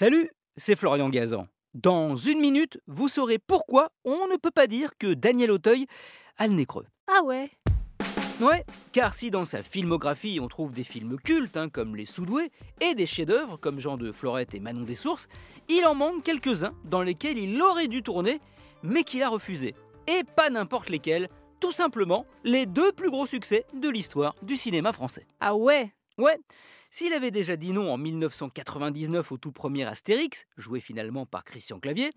Salut, c'est Florian Gazan. Dans une minute, vous saurez pourquoi on ne peut pas dire que Daniel Auteuil a le nez creux. Ah ouais Ouais, car si dans sa filmographie on trouve des films cultes hein, comme Les Soudoués et des chefs-d'œuvre comme Jean de Florette et Manon des Sources, il en manque quelques-uns dans lesquels il aurait dû tourner, mais qu'il a refusé. Et pas n'importe lesquels, tout simplement les deux plus gros succès de l'histoire du cinéma français. Ah ouais Ouais, s'il avait déjà dit non en 1999 au tout premier Astérix, joué finalement par Christian Clavier,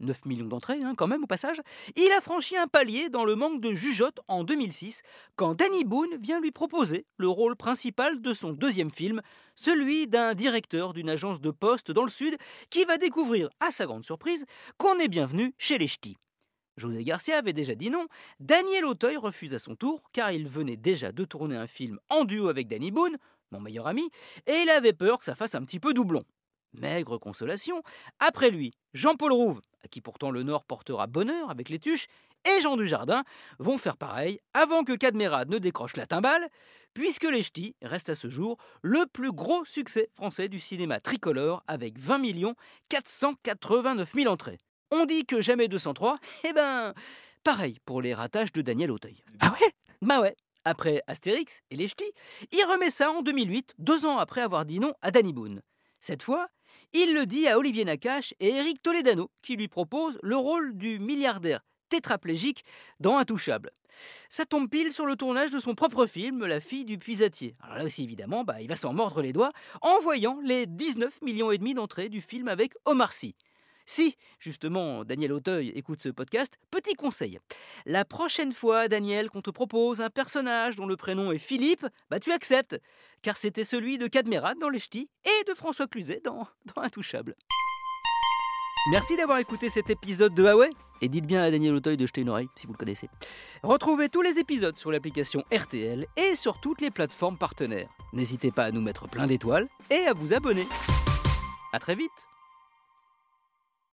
9 millions d'entrées hein, quand même au passage, il a franchi un palier dans le manque de jugeote en 2006 quand Danny Boone vient lui proposer le rôle principal de son deuxième film, celui d'un directeur d'une agence de poste dans le sud qui va découvrir, à sa grande surprise, qu'on est bienvenu chez les ch'tis. José Garcia avait déjà dit non, Daniel Auteuil refuse à son tour car il venait déjà de tourner un film en duo avec Danny Boone, mon meilleur ami, et il avait peur que ça fasse un petit peu doublon. Maigre consolation, après lui, Jean-Paul Rouve, à qui pourtant le Nord portera bonheur avec les tuches, et Jean Dujardin vont faire pareil avant que Cadmerade ne décroche la timbale, puisque Les Ch'tis reste à ce jour le plus gros succès français du cinéma tricolore avec 20 489 000 entrées. On dit que jamais 203, eh ben, pareil pour les ratages de Daniel Auteuil. Ah ouais? Bah ouais, après Astérix et les Ch'tis, il remet ça en 2008, deux ans après avoir dit non à Danny Boone. Cette fois, il le dit à Olivier Nakache et Eric Toledano, qui lui proposent le rôle du milliardaire tétraplégique dans Intouchable. Ça tombe pile sur le tournage de son propre film, La fille du puisatier. Alors là aussi, évidemment, bah, il va s'en mordre les doigts en voyant les 19 millions et demi d'entrées du film avec Omar Sy. Si, justement, Daniel Auteuil écoute ce podcast, petit conseil. La prochaine fois, Daniel, qu'on te propose un personnage dont le prénom est Philippe, bah tu acceptes, car c'était celui de Cadmerade dans Les Ch'tis et de François Cluzet dans, dans Intouchable. Merci d'avoir écouté cet épisode de Huawei et dites bien à Daniel Auteuil de jeter une oreille si vous le connaissez. Retrouvez tous les épisodes sur l'application RTL et sur toutes les plateformes partenaires. N'hésitez pas à nous mettre plein d'étoiles et à vous abonner. A très vite